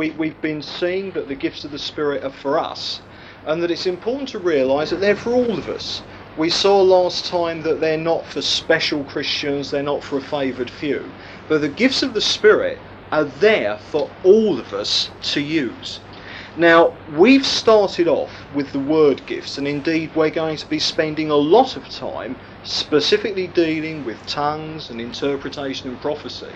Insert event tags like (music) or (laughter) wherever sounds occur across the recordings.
we, we've been seeing that the gifts of the Spirit are for us, and that it's important to realise that they're for all of us. We saw last time that they're not for special Christians, they're not for a favoured few, but the gifts of the Spirit are there for all of us to use. Now, we've started off with the word gifts, and indeed, we're going to be spending a lot of time specifically dealing with tongues and interpretation and prophecy.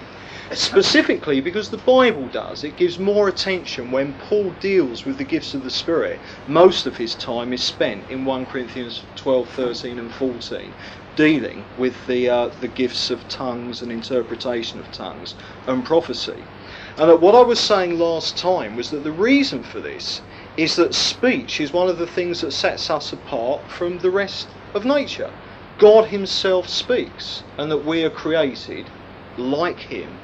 Specifically because the Bible does. It gives more attention when Paul deals with the gifts of the Spirit. Most of his time is spent in 1 Corinthians 12, 13, and 14, dealing with the, uh, the gifts of tongues and interpretation of tongues and prophecy. And that what I was saying last time was that the reason for this is that speech is one of the things that sets us apart from the rest of nature. God Himself speaks, and that we are created like Him.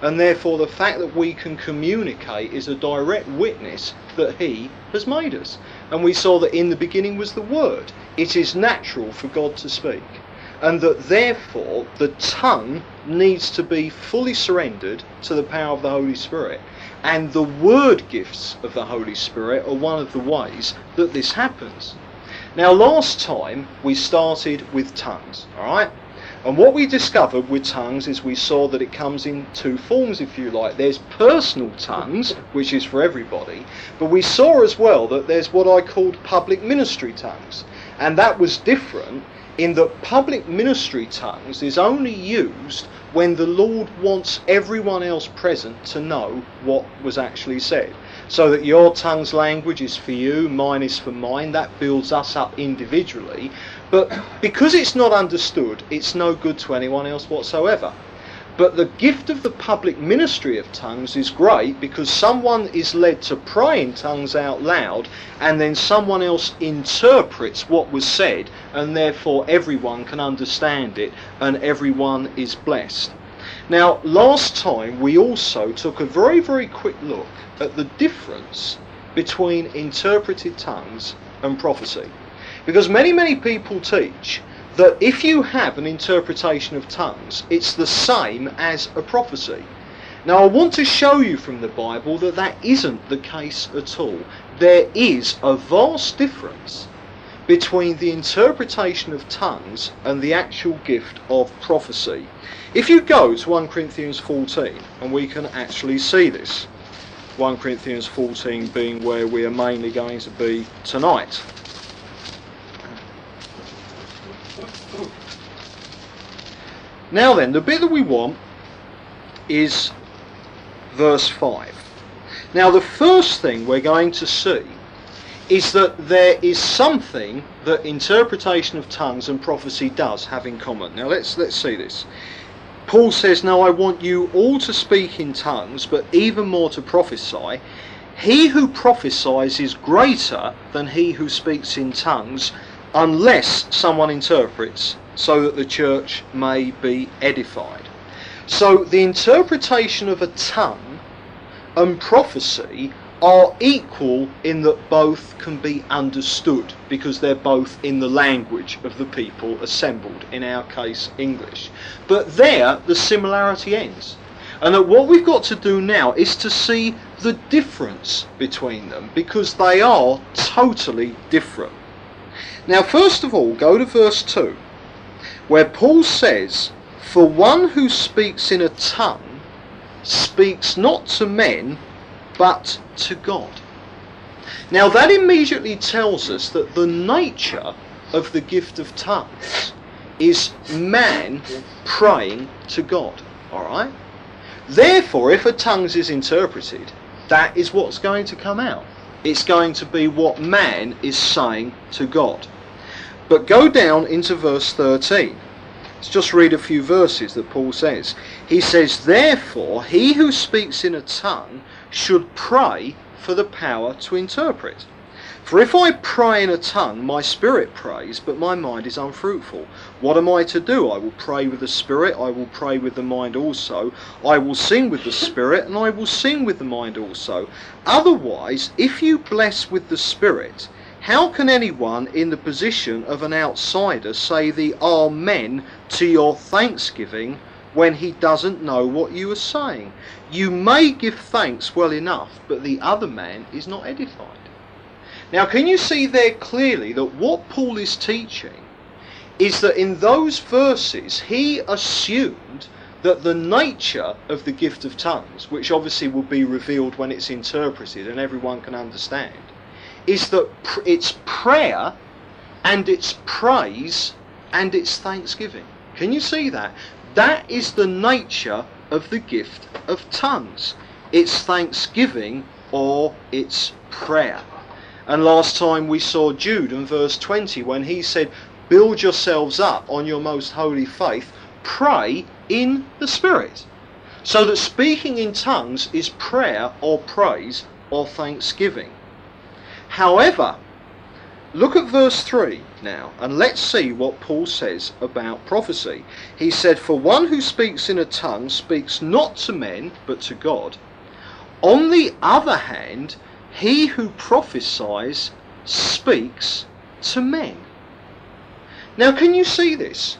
And therefore, the fact that we can communicate is a direct witness that He has made us. And we saw that in the beginning was the Word. It is natural for God to speak and that therefore the tongue needs to be fully surrendered to the power of the Holy Spirit. And the word gifts of the Holy Spirit are one of the ways that this happens. Now, last time we started with tongues, alright? And what we discovered with tongues is we saw that it comes in two forms, if you like. There's personal tongues, which is for everybody, but we saw as well that there's what I called public ministry tongues. And that was different in that public ministry tongues is only used when the Lord wants everyone else present to know what was actually said. So that your tongue's language is for you, mine is for mine, that builds us up individually. But because it's not understood, it's no good to anyone else whatsoever. But the gift of the public ministry of tongues is great because someone is led to pray in tongues out loud and then someone else interprets what was said and therefore everyone can understand it and everyone is blessed. Now, last time we also took a very, very quick look at the difference between interpreted tongues and prophecy. Because many, many people teach that if you have an interpretation of tongues, it's the same as a prophecy. Now, I want to show you from the Bible that that isn't the case at all. There is a vast difference between the interpretation of tongues and the actual gift of prophecy. If you go to 1 Corinthians 14, and we can actually see this, 1 Corinthians 14 being where we are mainly going to be tonight. Now then, the bit that we want is verse 5. Now, the first thing we're going to see is that there is something that interpretation of tongues and prophecy does have in common. Now, let's let's see this. Paul says, "Now I want you all to speak in tongues, but even more to prophesy. He who prophesies is greater than he who speaks in tongues, unless someone interprets." So that the church may be edified. So the interpretation of a tongue and prophecy are equal in that both can be understood because they're both in the language of the people assembled, in our case English. But there the similarity ends. And that what we've got to do now is to see the difference between them because they are totally different. Now, first of all, go to verse 2 where Paul says, For one who speaks in a tongue speaks not to men, but to God. Now that immediately tells us that the nature of the gift of tongues is man praying to God. Alright? Therefore, if a tongues is interpreted, that is what's going to come out. It's going to be what man is saying to God. But go down into verse 13. Let's just read a few verses that Paul says. He says, Therefore, he who speaks in a tongue should pray for the power to interpret. For if I pray in a tongue, my spirit prays, but my mind is unfruitful. What am I to do? I will pray with the spirit, I will pray with the mind also. I will sing with the spirit, and I will sing with the mind also. Otherwise, if you bless with the spirit, how can anyone in the position of an outsider say the Amen to your thanksgiving when he doesn't know what you are saying. You may give thanks well enough, but the other man is not edified. Now, can you see there clearly that what Paul is teaching is that in those verses he assumed that the nature of the gift of tongues, which obviously will be revealed when it's interpreted and everyone can understand, is that it's prayer and it's praise and it's thanksgiving. Can you see that? That is the nature of the gift of tongues. It's thanksgiving or it's prayer. And last time we saw Jude in verse 20 when he said, Build yourselves up on your most holy faith, pray in the Spirit. So that speaking in tongues is prayer or praise or thanksgiving. However, look at verse 3 now, and let's see what Paul says about prophecy. He said, For one who speaks in a tongue speaks not to men, but to God. On the other hand, he who prophesies speaks to men. Now, can you see this?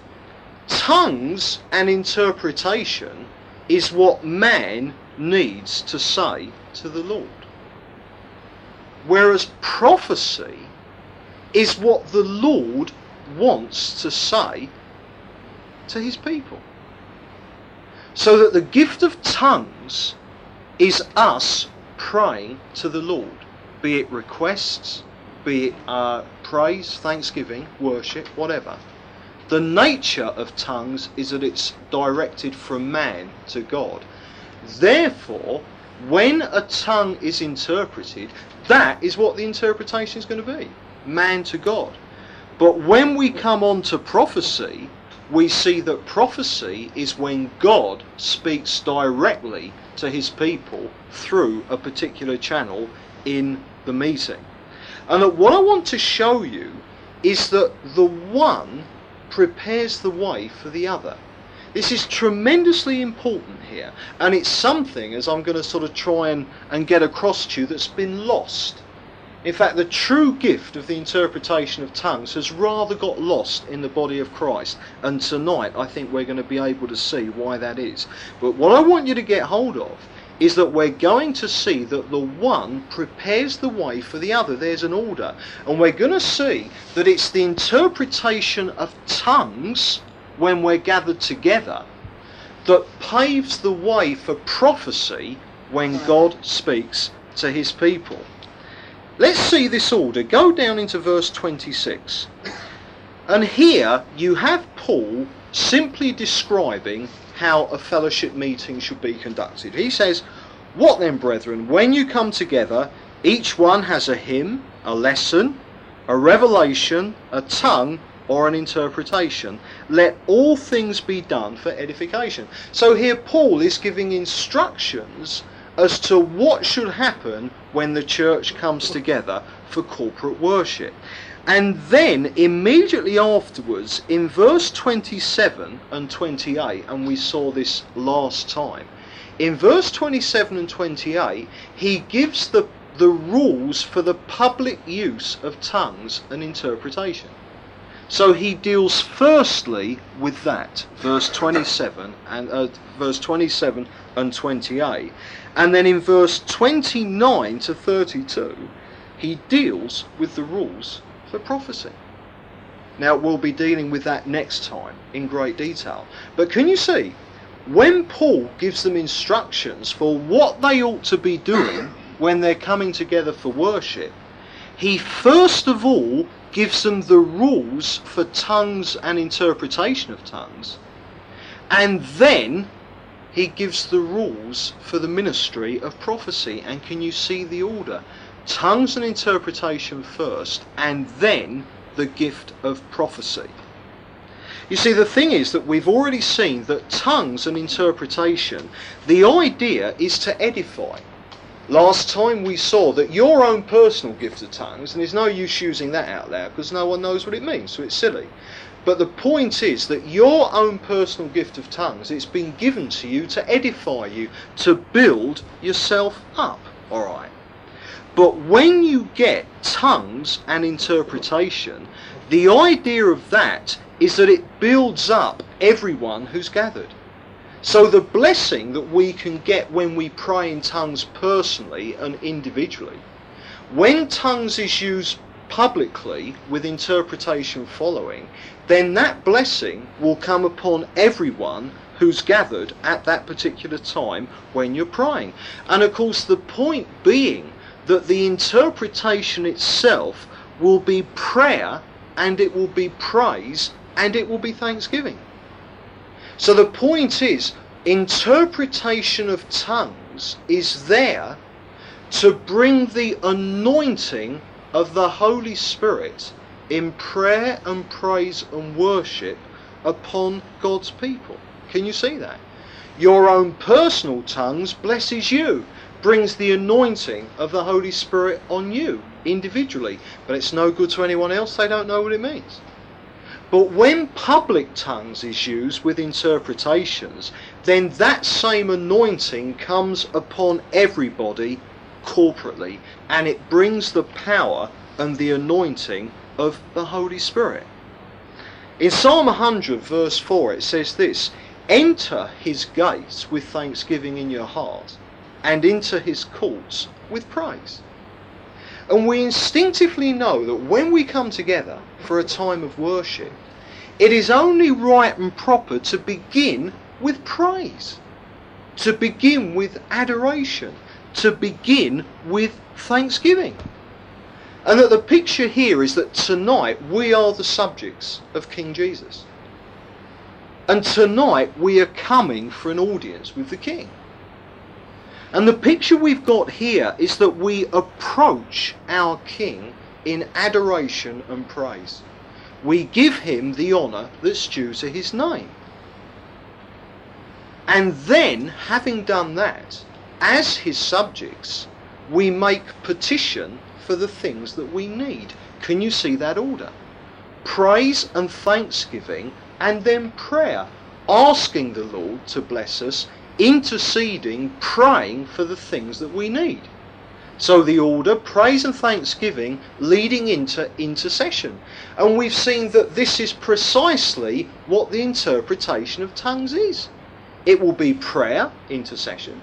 Tongues and interpretation is what man needs to say to the Lord. Whereas prophecy is what the Lord wants to say to his people. So that the gift of tongues is us praying to the Lord, be it requests, be it uh, praise, thanksgiving, worship, whatever. The nature of tongues is that it's directed from man to God. Therefore, when a tongue is interpreted, that is what the interpretation is going to be man to God. But when we come on to prophecy, we see that prophecy is when God speaks directly to his people through a particular channel in the meeting. And that what I want to show you is that the one prepares the way for the other. This is tremendously important here, and it's something, as I'm going to sort of try and, and get across to you, that's been lost. In fact, the true gift of the interpretation of tongues has rather got lost in the body of Christ. And tonight, I think we're going to be able to see why that is. But what I want you to get hold of is that we're going to see that the one prepares the way for the other. There's an order. And we're going to see that it's the interpretation of tongues when we're gathered together that paves the way for prophecy when God speaks to his people. Let's see this order. Go down into verse 26. And here you have Paul simply describing how a fellowship meeting should be conducted. He says, What then, brethren, when you come together, each one has a hymn, a lesson, a revelation, a tongue, or an interpretation. Let all things be done for edification. So here Paul is giving instructions as to what should happen when the church comes together for corporate worship. And then immediately afterwards, in verse 27 and 28, and we saw this last time, in verse 27 and 28, he gives the, the rules for the public use of tongues and interpretation. So he deals firstly with that, verse 27 and uh, verse 27 and 28. And then in verse 29 to 32, he deals with the rules for prophecy. Now, we'll be dealing with that next time in great detail. But can you see, when Paul gives them instructions for what they ought to be doing when they're coming together for worship, he first of all gives them the rules for tongues and interpretation of tongues, and then he gives the rules for the ministry of prophecy. And can you see the order? Tongues and interpretation first, and then the gift of prophecy. You see, the thing is that we've already seen that tongues and interpretation, the idea is to edify. Last time we saw that your own personal gift of tongues, and there's no use using that out loud because no one knows what it means, so it's silly. But the point is that your own personal gift of tongues, it's been given to you to edify you, to build yourself up. Alright. But when you get tongues and interpretation, the idea of that is that it builds up everyone who's gathered. So the blessing that we can get when we pray in tongues personally and individually, when tongues is used publicly with interpretation following, then that blessing will come upon everyone who's gathered at that particular time when you're praying. And of course, the point being that the interpretation itself will be prayer and it will be praise and it will be thanksgiving. So the point is, interpretation of tongues is there to bring the anointing of the Holy Spirit in prayer and praise and worship upon God's people. Can you see that? Your own personal tongues blesses you, brings the anointing of the Holy Spirit on you individually, but it's no good to anyone else, they don't know what it means. But when public tongues is used with interpretations, then that same anointing comes upon everybody corporately and it brings the power and the anointing of the Holy Spirit. In Psalm 100, verse 4, it says this Enter his gates with thanksgiving in your heart, and into his courts with praise. And we instinctively know that when we come together for a time of worship, it is only right and proper to begin with praise, to begin with adoration, to begin with thanksgiving. And that the picture here is that tonight we are the subjects of King Jesus. And tonight we are coming for an audience with the King. And the picture we've got here is that we approach our King in adoration and praise. We give him the honour that's due to his name. And then, having done that, as his subjects, we make petition for the things that we need. Can you see that order? Praise and thanksgiving, and then prayer, asking the Lord to bless us, interceding, praying for the things that we need. So the order, praise and thanksgiving, leading into intercession. And we've seen that this is precisely what the interpretation of tongues is. It will be prayer, intercession,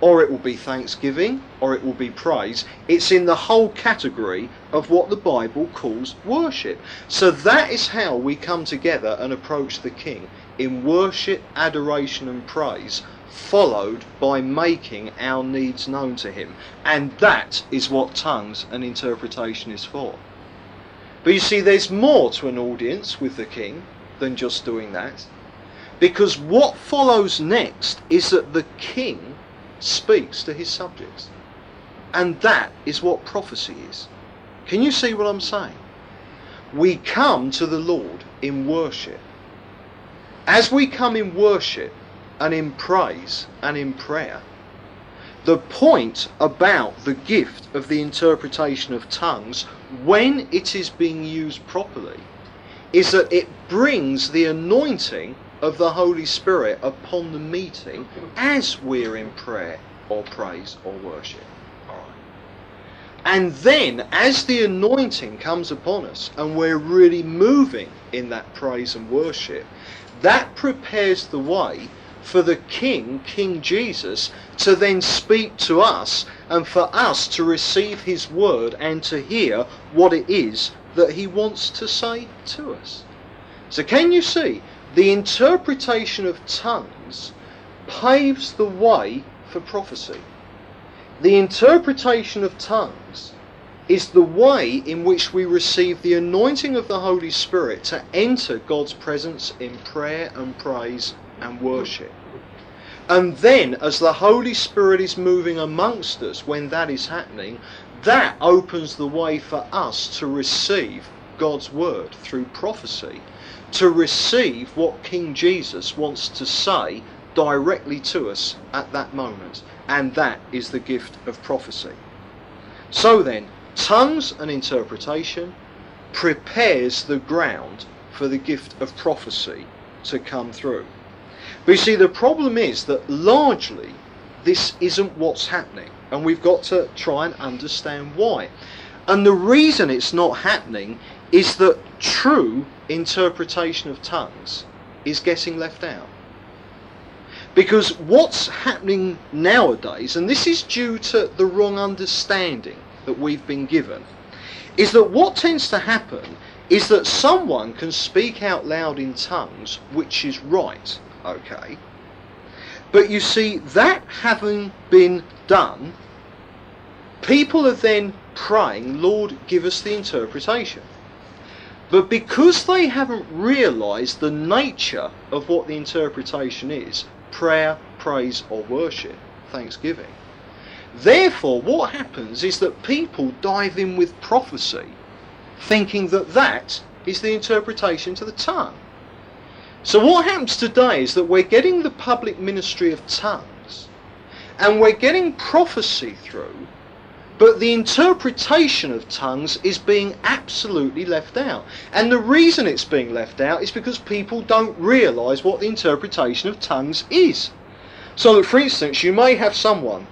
or it will be thanksgiving, or it will be praise. It's in the whole category of what the Bible calls worship. So that is how we come together and approach the King in worship, adoration, and praise, followed by making our needs known to Him. And that is what tongues and interpretation is for. But you see, there's more to an audience with the King than just doing that. Because what follows next is that the King speaks to his subjects. And that is what prophecy is. Can you see what I'm saying? We come to the Lord in worship. As we come in worship and in praise and in prayer, the point about the gift of the interpretation of tongues, when it is being used properly, is that it brings the anointing of the Holy Spirit upon the meeting as we're in prayer or praise or worship. And then, as the anointing comes upon us and we're really moving in that praise and worship, that prepares the way for the King, King Jesus, to then speak to us and for us to receive his word and to hear what it is that he wants to say to us. So, can you see? the interpretation of tongues paves the way for prophecy. The interpretation of tongues is the way in which we receive the anointing of the Holy Spirit to enter God's presence in prayer and praise and worship. And then, as the Holy Spirit is moving amongst us when that is happening, that opens the way for us to receive God's word through prophecy to receive what King Jesus wants to say directly to us at that moment. And that is the gift of prophecy. So then, tongues and interpretation prepares the ground for the gift of prophecy to come through. But you see, the problem is that largely this isn't what's happening, and we've got to try and understand why. And the reason it's not happening is that true interpretation of tongues is getting left out. Because what's happening nowadays, and this is due to the wrong understanding that we've been given, is that what tends to happen is that someone can speak out loud in tongues, which is right, okay? But you see, that having been done, people are then praying, Lord, give us the interpretation. But because they haven't realised the nature of what the interpretation is prayer, praise, or worship, thanksgiving therefore, what happens is that people dive in with prophecy thinking that that is the interpretation to the tongue. So, what happens today is that we're getting the public ministry of tongues and we're getting prophecy through but the interpretation of tongues is being absolutely left out. And the reason it's being left out is because people don't realise what the interpretation of tongues is. So that, for instance, you may have someone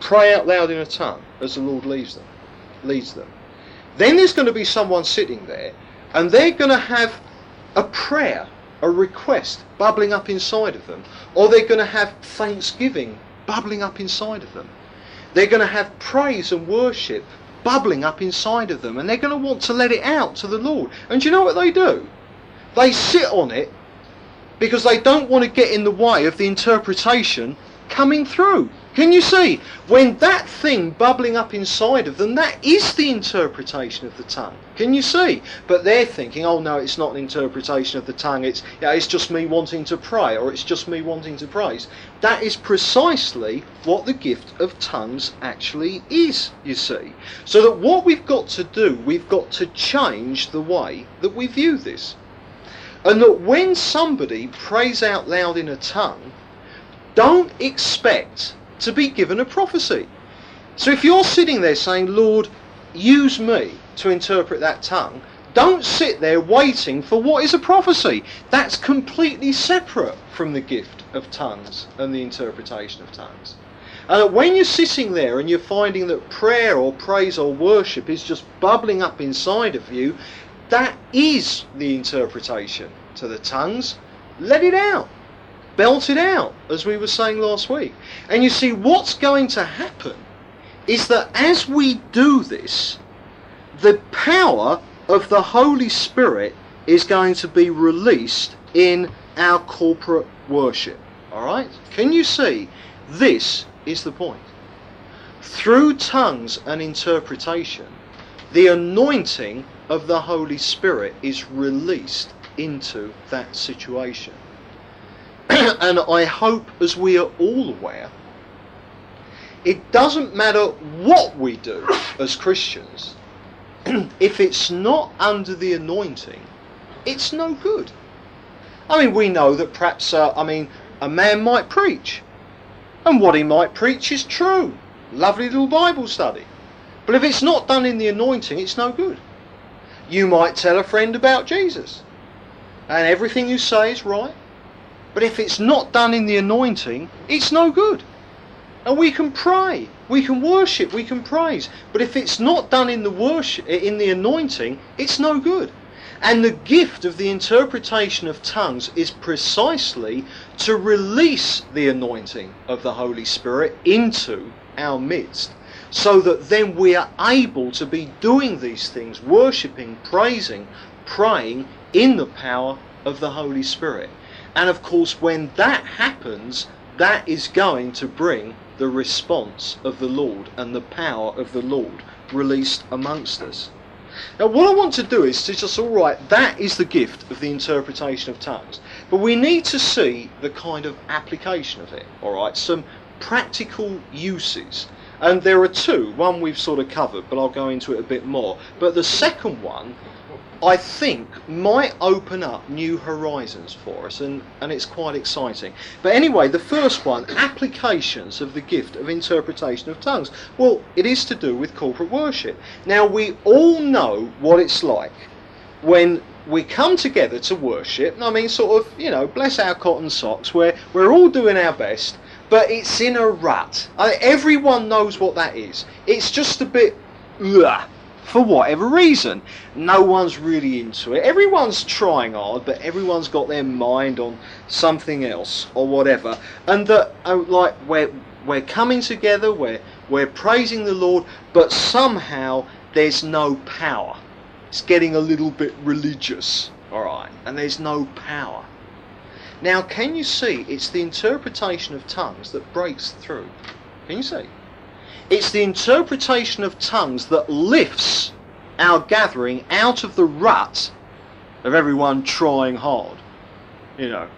pray out loud in a tongue as the Lord leads them. Leads them. Then there's going to be someone sitting there, and they're going to have a prayer, a request bubbling up inside of them, or they're going to have thanksgiving bubbling up inside of them. They're going to have praise and worship bubbling up inside of them, and they're going to want to let it out to the Lord. And you know what they do? They sit on it because they don't want to get in the way of the interpretation coming through. Can you see? When that thing bubbling up inside of them, that is the interpretation of the tongue. Can you see? But they're thinking, oh no, it's not an interpretation of the tongue, it's, yeah, it's just me wanting to pray, or it's just me wanting to praise. That is precisely what the gift of tongues actually is, you see. So that what we've got to do, we've got to change the way that we view this. And that when somebody prays out loud in a tongue, don't expect to be given a prophecy. So if you're sitting there saying, Lord, use me to interpret that tongue, don't sit there waiting for what is a prophecy. That's completely separate from the gift of tongues and the interpretation of tongues. And when you're sitting there and you're finding that prayer or praise or worship is just bubbling up inside of you, that is the interpretation to the tongues. Let it out belt it out, as we were saying last week. And you see, what's going to happen is that as we do this, the power of the Holy Spirit is going to be released in our corporate worship. Alright? Can you see? This is the point. Through tongues and interpretation, the anointing of the Holy Spirit is released into that situation. (clears throat) and I hope, as we are all aware, it doesn't matter what we do as Christians, (clears throat) if it's not under the anointing, it's no good. I mean, we know that perhaps, uh, I mean, a man might preach, and what he might preach is true. Lovely little Bible study. But if it's not done in the anointing, it's no good. You might tell a friend about Jesus, and everything you say is right, but if it's not done in the anointing, it's no good. And we can pray, we can worship, we can praise. But if it's not done in the worship eh, in the anointing, it's no good. And the gift of the interpretation of tongues is precisely to release the anointing of the Holy Spirit into our midst. So that then we are able to be doing these things, worshipping, praising, praying in the power of the Holy Spirit. And of course, when that happens, that is going to bring the response of the Lord and the power of the Lord released amongst us. Now, what I want to do is to just, all right, that is the gift of the interpretation of tongues. But we need to see the kind of application of it, all right, some practical uses. And there are two. One we've sort of covered, but I'll go into it a bit more. But the second one I think might open up new horizons for us, and, and it's quite exciting. But anyway, the first one applications of the gift of interpretation of tongues. Well, it is to do with corporate worship. Now, we all know what it's like when we come together to worship. I mean, sort of, you know, bless our cotton socks, where we're all doing our best, but it's in a rut. I, everyone knows what that is. It's just a bit, ugh, for whatever reason. No one's really into it. Everyone's trying hard, but everyone's got their mind on something else or whatever. And that, oh, like, we're, we're coming together, we're, we're praising the Lord, but somehow there's no power. It's getting a little bit religious, alright, and there's no power. Now, can you see it's the interpretation of tongues that breaks through? Can you see? It's the interpretation of tongues that lifts our gathering out of the rut of everyone trying hard. You know,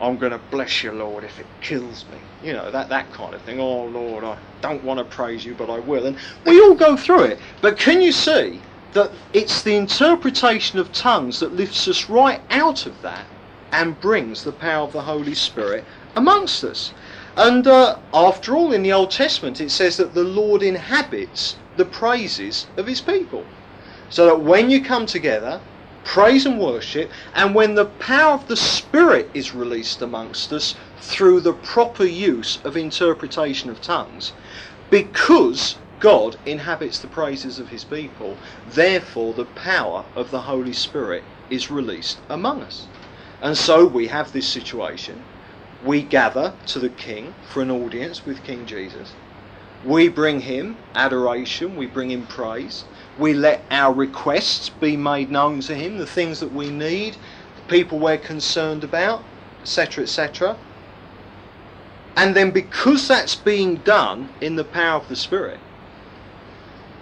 I'm going to bless you, Lord, if it kills me. You know, that, that kind of thing. Oh, Lord, I don't want to praise you, but I will. And we all go through it. But can you see that it's the interpretation of tongues that lifts us right out of that and brings the power of the Holy Spirit amongst us? And uh, after all, in the Old Testament, it says that the Lord inhabits the praises of his people. So that when you come together, praise and worship, and when the power of the Spirit is released amongst us through the proper use of interpretation of tongues, because God inhabits the praises of his people, therefore the power of the Holy Spirit is released among us. And so we have this situation we gather to the King for an audience with King Jesus. We bring him adoration, we bring him praise. We let our requests be made known to him, the things that we need, the people we're concerned about, etc., etc. And then because that's being done in the power of the Spirit,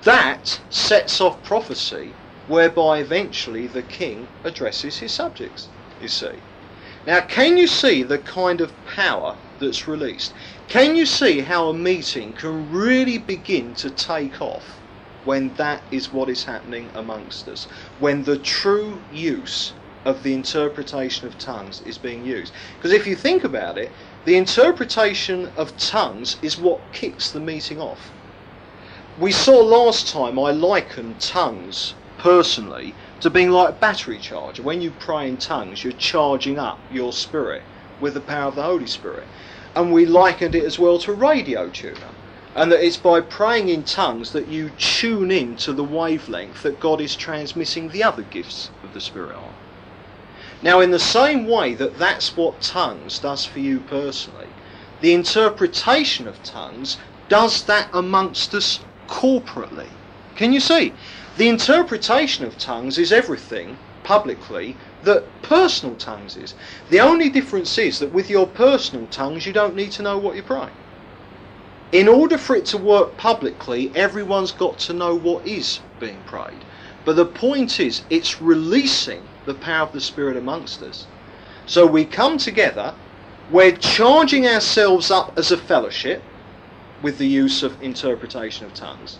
that sets off prophecy whereby eventually the king addresses his subjects, you see. Now, can you see the kind of power that's released? Can you see how a meeting can really begin to take off when that is what is happening amongst us? When the true use of the interpretation of tongues is being used? Because if you think about it, the interpretation of tongues is what kicks the meeting off. We saw last time I likened tongues personally to being like a battery charger. When you pray in tongues, you're charging up your spirit with the power of the Holy Spirit. And we likened it as well to radio tuner. And that it's by praying in tongues that you tune in to the wavelength that God is transmitting the other gifts of the Spirit on. Now, in the same way that that's what tongues does for you personally, the interpretation of tongues does that amongst us corporately. Can you see? The interpretation of tongues is everything publicly that personal tongues is. The only difference is that with your personal tongues, you don't need to know what you're praying. In order for it to work publicly, everyone's got to know what is being prayed. But the point is, it's releasing the power of the Spirit amongst us. So we come together, we're charging ourselves up as a fellowship with the use of interpretation of tongues.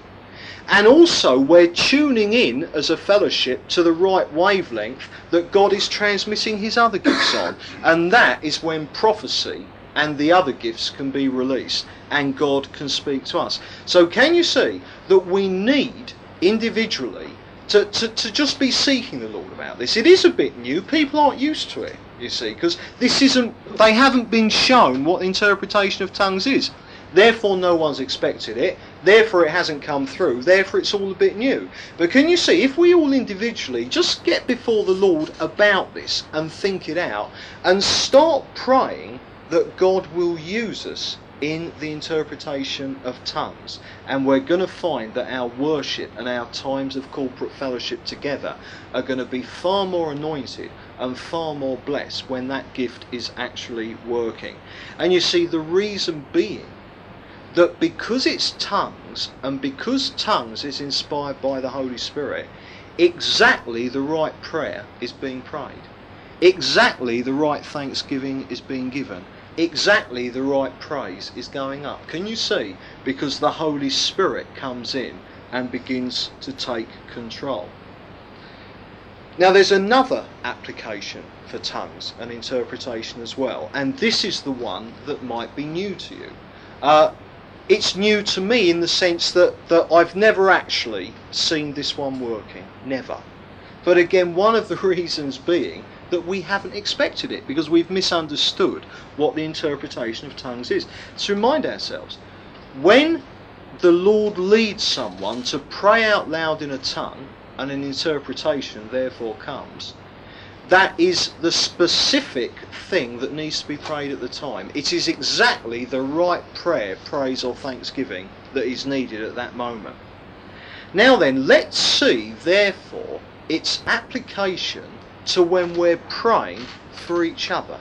And also, we're tuning in as a fellowship to the right wavelength that God is transmitting His other gifts on. And that is when prophecy and the other gifts can be released and God can speak to us. So, can you see that we need individually to, to, to just be seeking the Lord about this? It is a bit new. People aren't used to it, you see, because this isn't, they haven't been shown what the interpretation of tongues is. Therefore, no one's expected it. Therefore, it hasn't come through. Therefore, it's all a bit new. But can you see, if we all individually just get before the Lord about this and think it out and start praying that God will use us in the interpretation of tongues. And we're going to find that our worship and our times of corporate fellowship together are going to be far more anointed and far more blessed when that gift is actually working. And you see, the reason being that because it's tongues and because tongues is inspired by the Holy Spirit, exactly the right prayer is being prayed. Exactly the right thanksgiving is being given. Exactly the right praise is going up. Can you see? Because the Holy Spirit comes in and begins to take control. Now, there's another application for tongues and interpretation as well, and this is the one that might be new to you. Uh, it's new to me in the sense that, that I've never actually seen this one working. Never. But again, one of the (laughs) reasons being that we haven't expected it because we've misunderstood what the interpretation of tongues is. To remind ourselves, when the Lord leads someone to pray out loud in a tongue and an interpretation therefore comes, that is the specific thing that needs to be prayed at the time. It is exactly the right prayer, praise, or thanksgiving that is needed at that moment. Now then, let's see, therefore, its application to when we're praying for each other.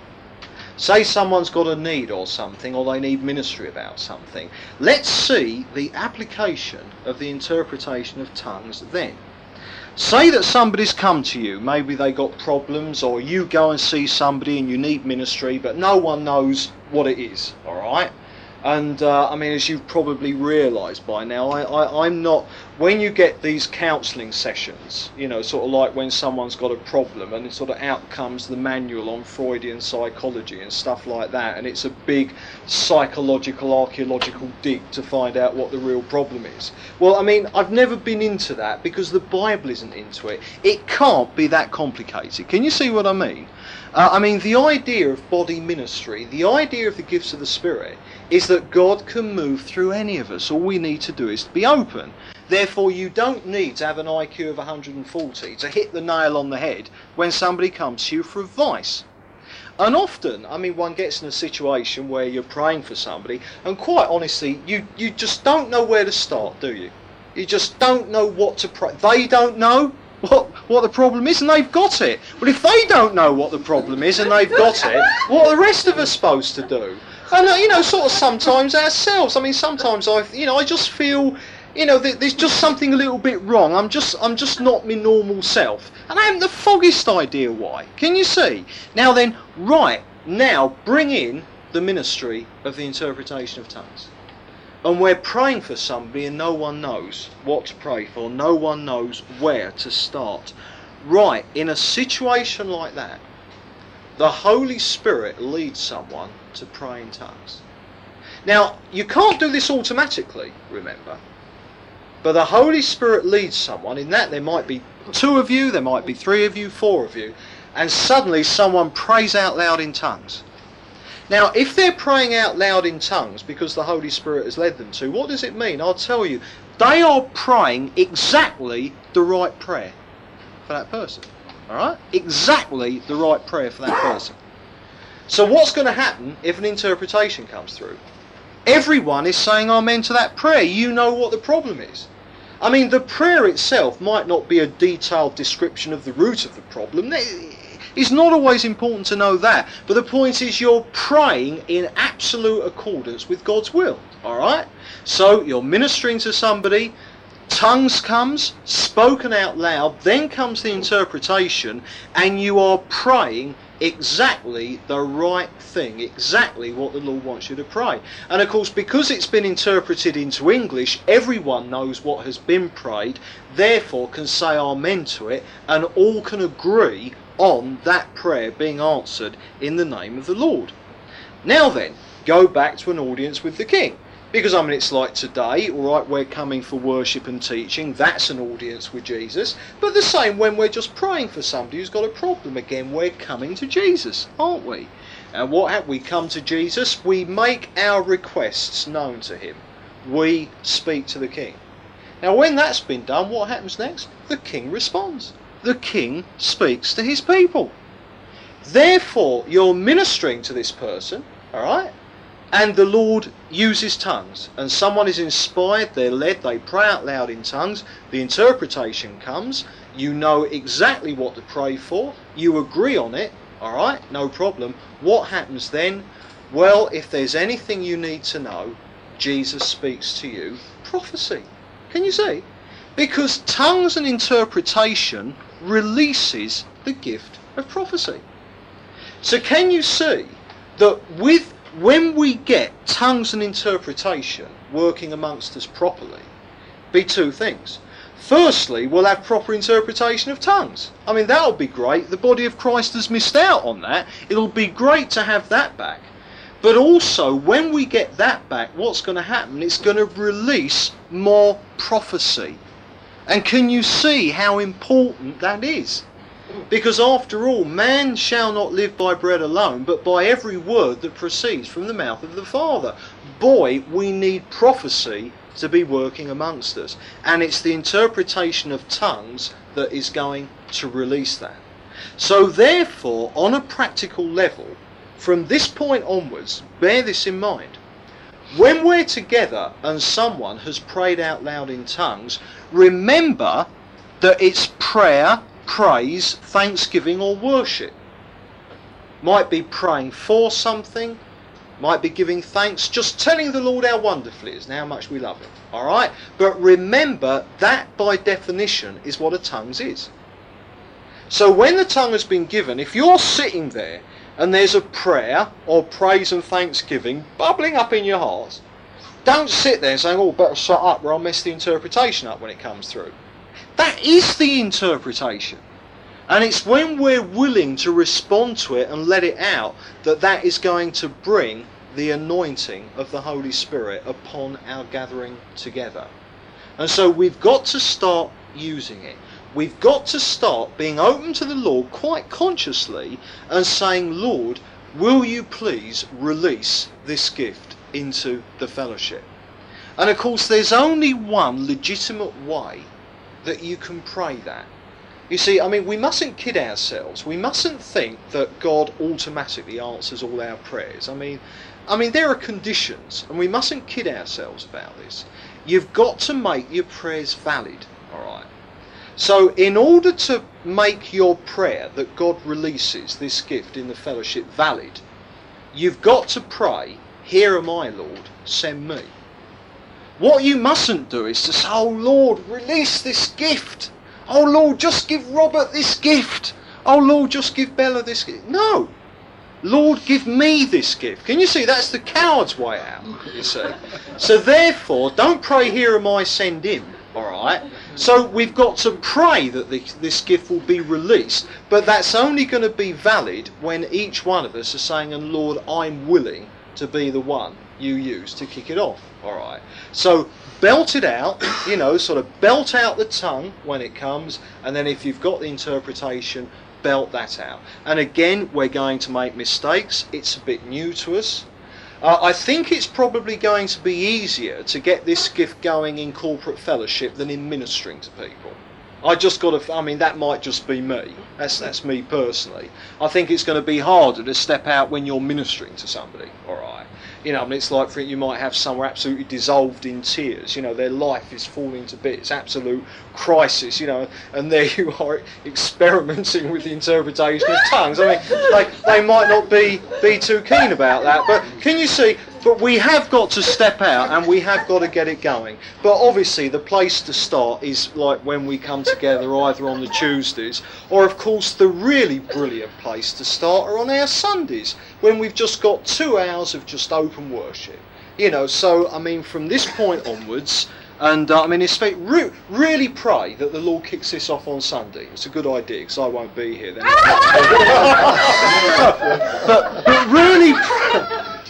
Say someone's got a need or something, or they need ministry about something. Let's see the application of the interpretation of tongues then. Say that somebody's come to you, maybe they got problems, or you go and see somebody and you need ministry, but no one knows what it is, alright? And uh, I mean, as you've probably realised by now, I, I, I'm not. When you get these counselling sessions, you know, sort of like when someone's got a problem, and it sort of out comes the manual on Freudian psychology and stuff like that, and it's a big psychological, archaeological dig to find out what the real problem is. Well, I mean, I've never been into that because the Bible isn't into it. It can't be that complicated. Can you see what I mean? Uh, I mean, the idea of body ministry, the idea of the gifts of the Spirit, is that God can move through any of us. All we need to do is to be open. Therefore, you don't need to have an IQ of 140 to hit the nail on the head when somebody comes to you for advice. And often, I mean, one gets in a situation where you're praying for somebody, and quite honestly, you, you just don't know where to start, do you? You just don't know what to pray. They don't know what what the problem is, and they've got it. But if they don't know what the problem is and they've got it, what are the rest of us supposed to do? And uh, you know, sort of sometimes ourselves. I mean, sometimes I, you know, I just feel, you know, there's just something a little bit wrong. I'm just, I'm just not my normal self, and I haven't the foggiest idea why. Can you see? Now then, right now, bring in the ministry of the interpretation of tongues. And we're praying for somebody and no one knows what to pray for, no one knows where to start. Right, in a situation like that, the Holy Spirit leads someone to pray in tongues. Now, you can't do this automatically, remember. But the Holy Spirit leads someone, in that there might be two of you, there might be three of you, four of you, and suddenly someone prays out loud in tongues. Now, if they're praying out loud in tongues because the Holy Spirit has led them to, what does it mean? I'll tell you. They are praying exactly the right prayer for that person. Alright? Exactly the right prayer for that person. So what's going to happen if an interpretation comes through? Everyone is saying amen to that prayer. You know what the problem is. I mean, the prayer itself might not be a detailed description of the root of the problem. It's not always important to know that, but the point is you're praying in absolute accordance with God's will. All right? So you're ministering to somebody, tongues comes, spoken out loud, then comes the interpretation, and you are praying exactly the right thing, exactly what the Lord wants you to pray. And of course, because it's been interpreted into English, everyone knows what has been prayed, therefore can say Amen to it, and all can agree on that prayer being answered in the name of the Lord. Now then, go back to an audience with the king. Because I mean, it's like today, all right, we're coming for worship and teaching. That's an audience with Jesus. But the same when we're just praying for somebody who's got a problem. Again, we're coming to Jesus, aren't we? And what have we come to Jesus? We make our requests known to him. We speak to the king. Now, when that's been done, what happens next? The king responds the king speaks to his people. Therefore, you're ministering to this person, all right? And the Lord uses tongues. And someone is inspired, they're led, they pray out loud in tongues. The interpretation comes. You know exactly what to pray for. You agree on it, all right? No problem. What happens then? Well, if there's anything you need to know, Jesus speaks to you. Prophecy. Can you see? Because tongues and interpretation releases the gift of prophecy. So can you see that with when we get tongues and interpretation working amongst us properly, be two things. Firstly, we'll have proper interpretation of tongues. I mean, that'll be great. The body of Christ has missed out on that. It'll be great to have that back. But also, when we get that back, what's going to happen? It's going to release more prophecy. And can you see how important that is? Because after all, man shall not live by bread alone, but by every word that proceeds from the mouth of the Father. Boy, we need prophecy to be working amongst us. And it's the interpretation of tongues that is going to release that. So, therefore, on a practical level, from this point onwards, bear this in mind. When we're together and someone has prayed out loud in tongues, remember that it's prayer, praise, thanksgiving, or worship. Might be praying for something, might be giving thanks, just telling the Lord how wonderful He is and how much we love Him. Alright? But remember, that by definition is what a tongues is. So when the tongue has been given, if you're sitting there and there's a prayer or praise and thanksgiving bubbling up in your heart, don't sit there saying, oh, better shut up or I'll mess the interpretation up when it comes through. That is the interpretation. And it's when we're willing to respond to it and let it out that that is going to bring the anointing of the Holy Spirit upon our gathering together. And so we've got to start using it. We've got to start being open to the Lord quite consciously and saying, Lord, will you please release this gift into the fellowship? And of course, there's only one legitimate way that you can pray that. You see, I mean, we mustn't kid ourselves. We mustn't think that God automatically answers all our prayers. I mean, I mean, there are conditions, and we mustn't kid ourselves about this. You've got to make your prayers valid, all right? So, in order to make your prayer that God releases this gift in the fellowship valid, you've got to pray, Here am I, Lord, send me. What you mustn't do is to say, Oh Lord, release this gift. Oh Lord, just give Robert this gift. Oh Lord, just give Bella this gift. No. Lord, give me this gift. Can you see that's the coward's way out? You see. So therefore, don't pray, Here am I, send him. All right. So we've got to pray that this gift will be released, but that's only going to be valid when each one of us are saying, "And Lord, I'm willing to be the one you use to kick it off." All right. So belt it out, you know, sort of belt out the tongue when it comes, and then if you've got the interpretation, belt that out. And again, we're going to make mistakes. It's a bit new to us. Uh, I think it's probably going to be easier to get this gift going in corporate fellowship than in ministering to people. I just got to. I mean, that might just be me. That's that's me personally. I think it's going to be harder to step out when you're ministering to somebody. All right. You know, I mean, it's like for you might have someone absolutely dissolved in tears. You know, their life is falling to bits, absolute crisis. You know, and there (laughs) you are experimenting with the interpretation of tongues. I mean, they, they might not be be too keen about that, but can you see? But we have got to step out and we have got to get it going. But obviously, the place to start is like when we come together either on the Tuesdays or, of course, the really brilliant place to start are on our Sundays when we've just got two hours of just open worship. You know, so I mean, from this point onwards, and uh, I mean, re- really pray that the Lord kicks this off on Sunday. It's a good idea because I won't be here then. (laughs) but, but really,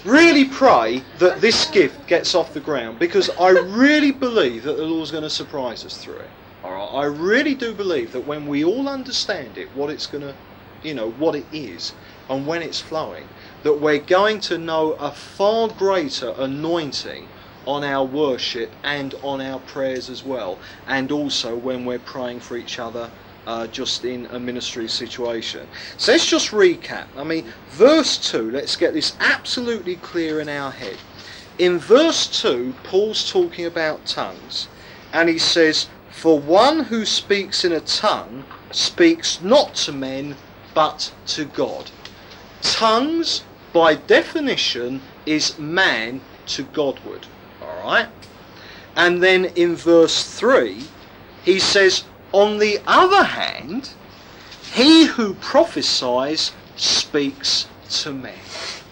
really pray that this gift gets off the ground because I really believe that the Lord's going to surprise us through it. All right, I really do believe that when we all understand it, what it's going to, you know, what it is, and when it's flowing, that we're going to know a far greater anointing on our worship and on our prayers as well, and also when we're praying for each other uh, just in a ministry situation. So let's just recap. I mean, verse 2, let's get this absolutely clear in our head. In verse 2, Paul's talking about tongues, and he says, For one who speaks in a tongue speaks not to men, but to God. Tongues, by definition, is man to Godward. Alright? And then in verse 3, he says, on the other hand, he who prophesies speaks to men.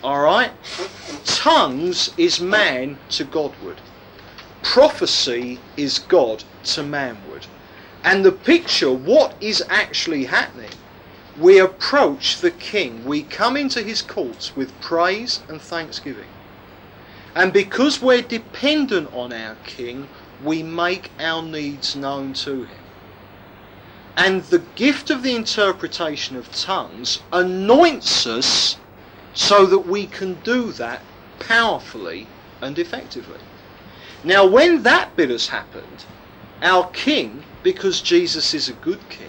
Alright? Tongues is man to Godward. Prophecy is God to manward. And the picture, what is actually happening? We approach the king. We come into his courts with praise and thanksgiving. And because we're dependent on our king, we make our needs known to him. And the gift of the interpretation of tongues anoints us so that we can do that powerfully and effectively. Now, when that bit has happened, our king, because Jesus is a good king,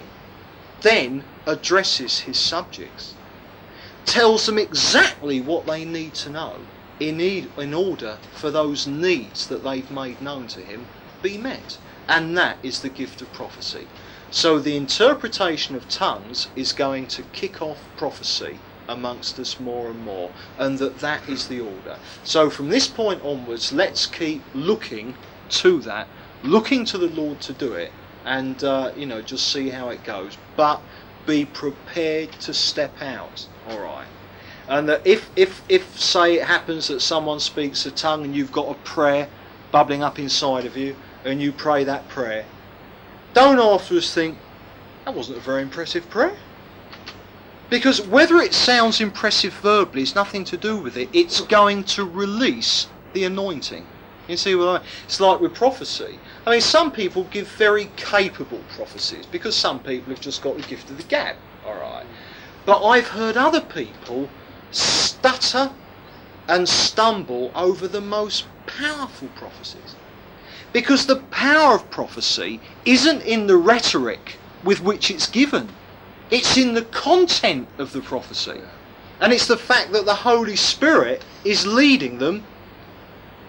then addresses his subjects, tells them exactly what they need to know in, need, in order for those needs that they've made known to him be met. And that is the gift of prophecy. So the interpretation of tongues is going to kick off prophecy amongst us more and more, and that that is the order. So from this point onwards, let's keep looking to that, looking to the Lord to do it, and uh, you know just see how it goes. But be prepared to step out. All right. And that if, if, if, say, it happens that someone speaks a tongue and you've got a prayer bubbling up inside of you, and you pray that prayer, don't afterwards think, that wasn't a very impressive prayer. Because whether it sounds impressive verbally is nothing to do with it. It's going to release the anointing. You see what I mean? It's like with prophecy. I mean, some people give very capable prophecies because some people have just got the gift of the gab. All right. But I've heard other people stutter and stumble over the most powerful prophecies. Because the power of prophecy isn't in the rhetoric with which it's given. It's in the content of the prophecy. And it's the fact that the Holy Spirit is leading them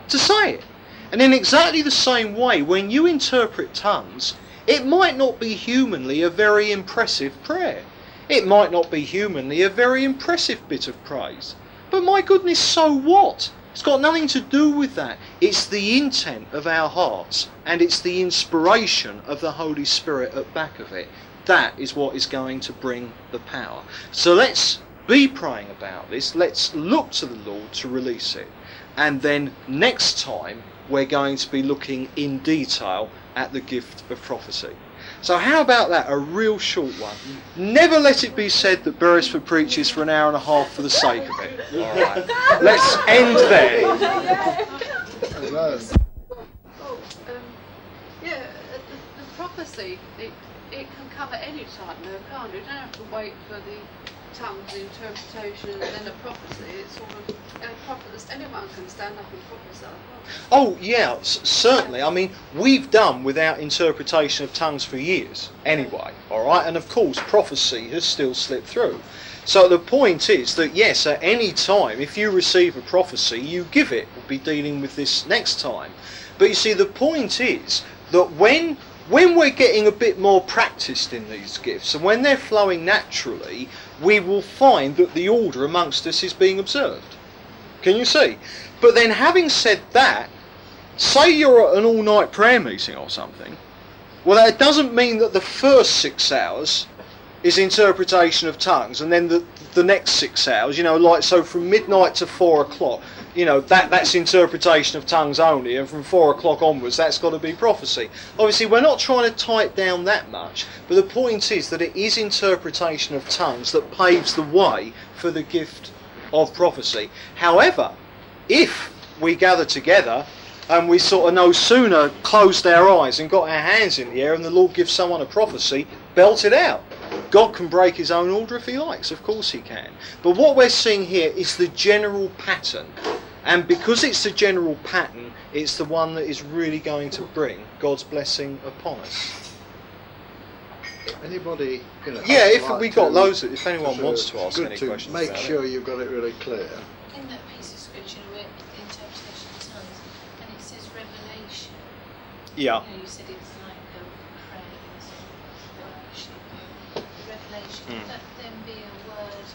to say it. And in exactly the same way, when you interpret tongues, it might not be humanly a very impressive prayer. It might not be humanly a very impressive bit of praise. But my goodness, so what? It's got nothing to do with that. It's the intent of our hearts and it's the inspiration of the Holy Spirit at back of it that is what is going to bring the power. So let's be praying about this. Let's look to the Lord to release it. And then next time, we're going to be looking in detail at the gift of prophecy. So, how about that? A real short one. Never let it be said that Beresford preaches for an hour and a half for the sake of it. All right. Let's end there. Oh, um, yeah, the, the prophecy, it, it can come at any time though, can't it? You don't have to wait for the tongues, interpretation, and then the prophecy. It's sort of uh, prophet, anyone can stand up and prophesy. Oh yeah, certainly. I mean, we've done without interpretation of tongues for years, anyway. All right, and of course, prophecy has still slipped through. So the point is that yes, at any time, if you receive a prophecy, you give it. We'll be dealing with this next time. But you see, the point is that when when we're getting a bit more practiced in these gifts and when they're flowing naturally, we will find that the order amongst us is being observed. Can you see? But then, having said that, say you're at an all night prayer meeting or something, well, that doesn't mean that the first six hours is interpretation of tongues and then the, the next six hours, you know, like so from midnight to four o'clock, you know, that, that's interpretation of tongues only, and from four o'clock onwards, that's got to be prophecy. Obviously, we're not trying to it down that much, but the point is that it is interpretation of tongues that paves the way for the gift of prophecy. However, if we gather together and we sort of no sooner closed our eyes and got our hands in the air and the Lord gives someone a prophecy, belt it out. God can break his own order if he likes, of course he can. But what we're seeing here is the general pattern. And because it's the general pattern, it's the one that is really going to bring God's blessing upon us. Anybody, you know, Yeah, if like we got to- loads, of, if anyone so wants to ask good any to questions, make about sure it. you've got it really clear. in that piece of scripture where the interpretation of tongues, and it says revelation. Yeah. You know, you said it's like a praise or worship. Revelation. Mm. Would that then be a word,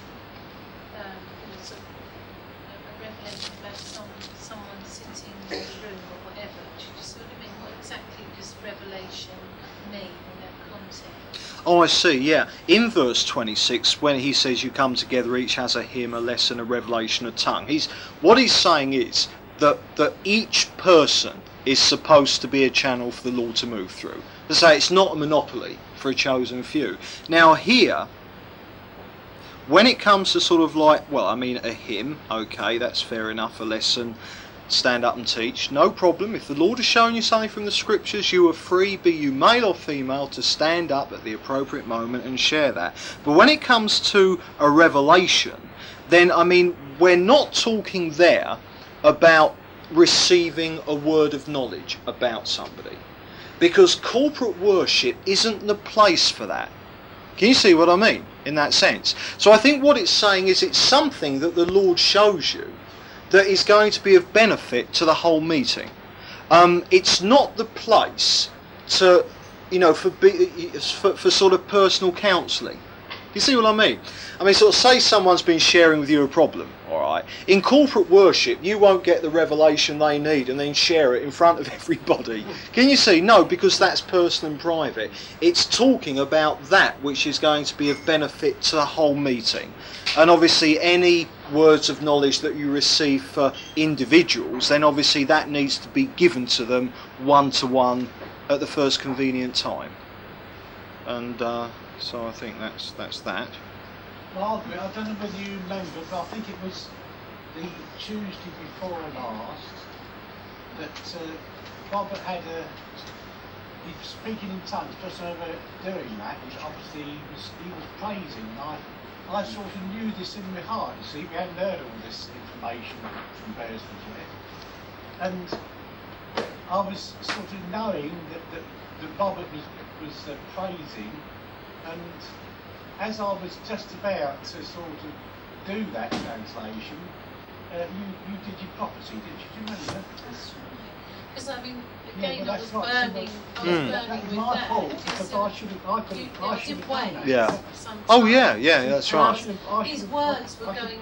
um, you know, sort of a, a revelation about some, someone sitting in the room or whatever? Do you sort of mean what exactly does revelation mean in that context? Oh, I see. Yeah, in verse twenty-six, when he says, "You come together, each has a hymn, a lesson, a revelation, a tongue." He's what he's saying is that that each person is supposed to be a channel for the Lord to move through. To say it's not a monopoly for a chosen few. Now here, when it comes to sort of like, well, I mean, a hymn, okay, that's fair enough. A lesson, stand up and teach, no problem. If the Lord has shown you something from the scriptures, you are free, be you male or female, to stand up at the appropriate moment and share that. But when it comes to a revelation, then I mean, we're not talking there about receiving a word of knowledge about somebody. Because corporate worship isn't the place for that. Can you see what I mean in that sense? So I think what it's saying is it's something that the Lord shows you that is going to be of benefit to the whole meeting. Um, it's not the place to, you know, for, be, for, for sort of personal counselling. You see what I mean? I mean, sort of say someone's been sharing with you a problem, all right? In corporate worship, you won't get the revelation they need and then share it in front of (laughs) everybody. Can you see? No, because that's personal and private. It's talking about that which is going to be of benefit to the whole meeting. And obviously, any words of knowledge that you receive for individuals, then obviously that needs to be given to them one to one at the first convenient time. And uh, so I think that's that's that. I don't know whether you remember, but I think it was the Tuesday before last that uh, Robert had a. He was speaking in tongues just over doing that, which obviously he was he was praising. I, I sort of knew this in my heart. You see, we hadn't heard all this information from Beresford yet, and I was sort of knowing that that, that Robert was was uh, praising, and as I was just about to sort of do that translation, uh, you, you did your prophecy, did you? Do you remember? That's right. Because I mean, again, but I was that's right, burning, I was Mm. Burning that was with my that. fault because because I should have, I could you- have, I should have done that. Yeah. some Oh time. yeah, yeah, that's right. should have- These should have- words were going, sorry,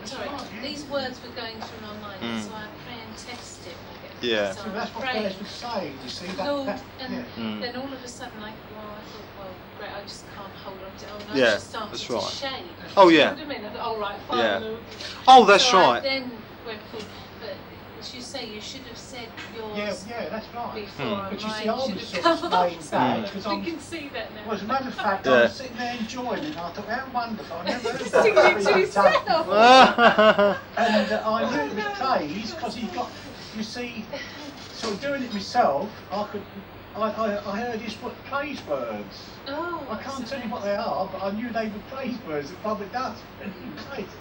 That's right, yeah. these words were going through my mind, Mm. so I pray and test it. I guess. Yeah. So So that's was what praying. Beresford saying, you see, that, Lord, that, and yeah. Mm. then all of a sudden, like, well, I thought, well, great, I just can't hold on to it. Oh, no, Yeah, I just started that's to right. shake. Oh, You yeah. know I mean? I thought, all right, fine. Yeah. Lord. Oh, that's so I right. then went forward, but as you say, you should have said yours Yeah, yeah, that's right. before Mm. But you see, I should was have sort of come staying after. back, 'cause (laughs) We I'm- can see that now. Well, as a matter of fact, I Yeah. was sitting there enjoying it, and I thought, how wonderful, I never heard Singing that it to speaking yourself. tongues (laughs) before. And uh, I knew it was praise because he got, you see, sort of doing it myself, I could, I, I, I heard his what, praise words. Oh, I can't tell you what they are, but I knew they were praise words that Robert does. (laughs) And he prays.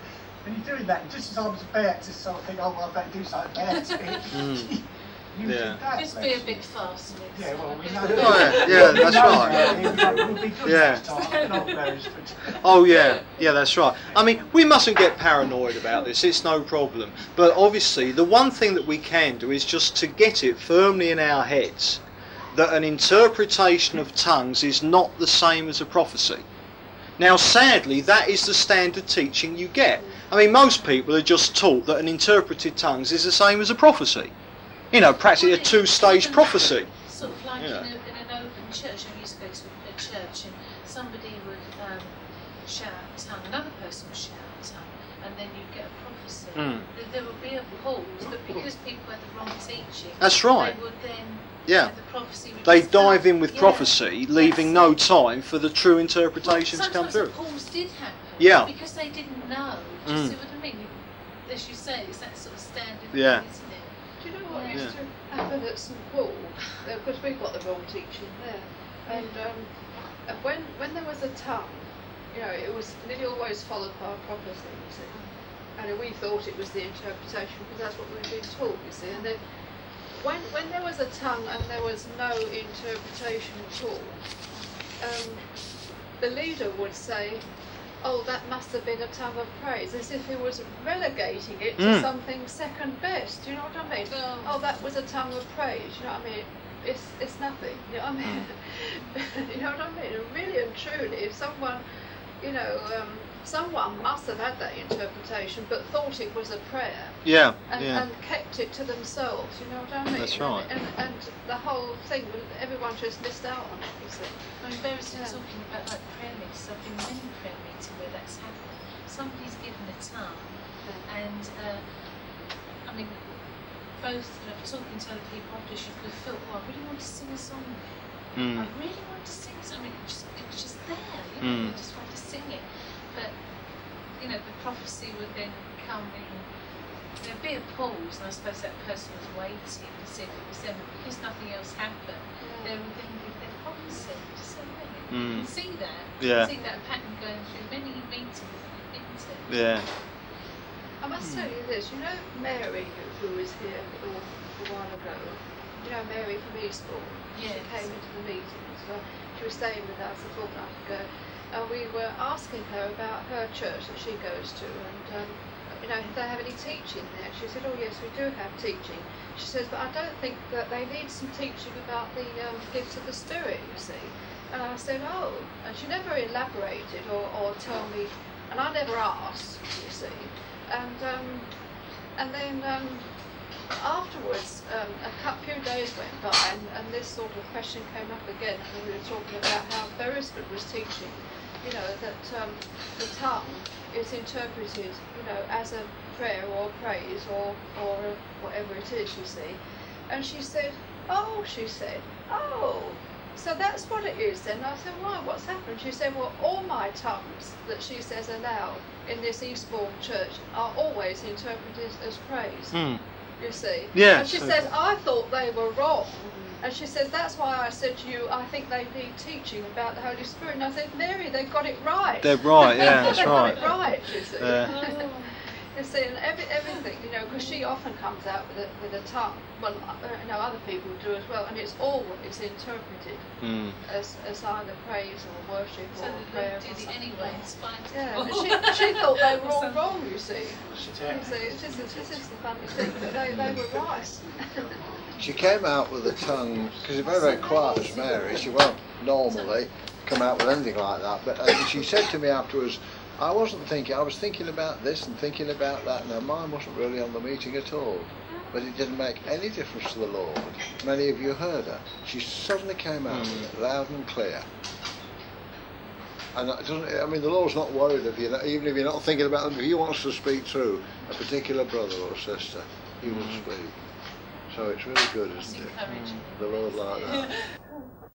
And he's doing that and just as I was about to sort of think, oh, well, I better do something about it. You hmm. (laughs) Yeah. did that. Just be a bit faster. next Yeah, well, time. we know. Yeah, yeah, that's right. that. We'll be good (laughs) Yeah. next time, not Beresford. Oh yeah, yeah, that's right. I mean, we mustn't get paranoid about this. It's no problem. But obviously, the one thing that we can do is just to get it firmly in our heads that an interpretation of tongues is not the same as a prophecy. Now, sadly, that is the standard teaching you get. I mean, most people are just taught that an interpreted tongues is the same as a prophecy. You know, practically a two-stage prophecy. Sort of like Yeah. in, a, in an open church. I used to go to a church and somebody would um, shout tongue, another person would shout tongue, and then you'd get a prophecy. Mm. There, would be a pause, but because people had the wrong teaching, That's right. they would then Yeah. the They dive in with Yeah. prophecy, leaving no time for the true Well, interpretation to come through. pause did happen. Yeah. Because they didn't know. Do you Mm. see what I mean? As you say, it's that sort of standard Yeah. thing, isn't it? Do you know what Yeah. used to happen at St Paul? Because we've got the wrong teaching there. And um, when when there was a tongue, you know, it was nearly always followed by a prophecy, you see. And we thought it was the interpretation because that's what we were being taught, you see. And then when when there was a tongue and there was no interpretation at all, um, the leader would say, "Oh, that must have been a tongue of praise," as if he was relegating it to Mm. something second best. Do you know what I mean? Oh, that was a tongue of praise. You know what I mean? It's it's nothing. You know what I mean? (laughs) you know what I mean? And really and truly, if someone, you know, um, someone must have had that interpretation, but thought it was a prayer Yeah, and, yeah. and kept it to themselves. You know what I mean? That's And- right. And, and, the whole thing, everyone just missed out on it. You see? I mean, Beres was Yeah. talking about like prayer meetings. I've been in many prayer meetings where that's happened. Somebody's given a tongue, and uh, I mean, both you know, talking to other people after she could feel, oh, I really want to sing a song. I Mm. really want to sing something. It was just, it was just there. You know, Mm. I just want to sing it. But you know, the prophecy would then come in. There'd be a pause, and I suppose that person was waiting to see if it was them. But because nothing else happened, they would then give their prophecy. Just so many. You Mm. can see that. Yeah. You can see that pattern going through many meetings that you've been to. Yeah. I must tell you this. You know Mary, who, who was here a, a while ago. You know Mary from Eastbourne. Yes. She came into the meetings. Well, she was staying with us a fortnight ago, and we were asking her about her church that she goes to, and um, you know, if they have any teaching there. She said, "Oh yes, we do have teaching." She says, "But I don't think that they need some teaching about the um, gifts of the Spirit." You see. And I said, "Oh," and she never elaborated or, or told me, and I never asked. You see. And um, and then um, afterwards, um, a few days went by, and, and this sort of question came up again when we were talking about how Beresford was teaching. You know that um, the tongue is interpreted, you know, as a prayer or a praise or or whatever it is. You see, and she said, "Oh," she said, "Oh." So that's what it is then. I said, why? What's happened? She said, well, all my tongues that she says aloud in this Eastbourne church are always interpreted as praise. Mm. You see? Yeah, And she so- says, I thought they were wrong. And she says, that's why I said to you, I think they need teaching about the Holy Spirit. And I said, Mary, they've got it right. They're right, (laughs) yeah, that's They've right. got it right, you see. Yeah. (laughs) Oh. You see, and every, everything, you know, because she often comes out with a, with a tongue. Well, uh, you know, other people do as well. And it's always interpreted Mm. as, as either praise or worship So or that prayer. they or did something anyway, like in yeah, (laughs) all. she, she thought they were all wrong, you see. You see, this is, this is the funny thing, that they, they were right. (laughs) She came out with a tongue, because she's very, very quiet as Mary. She won't normally come out with anything like that. But uh, she said to me afterwards, I wasn't thinking, I was thinking about this and thinking about that, and her mind wasn't really on the meeting at all. But it didn't make any difference to the Lord. Many of you heard her. She suddenly came out with it, loud and clear. And it doesn't, I mean, the Lord's not worried if you, even if you're not thinking about them. If He wants to speak through a particular brother or sister, He will hmm. speak. So it's really good, isn't it? encouraging. The Lord like that. (laughs)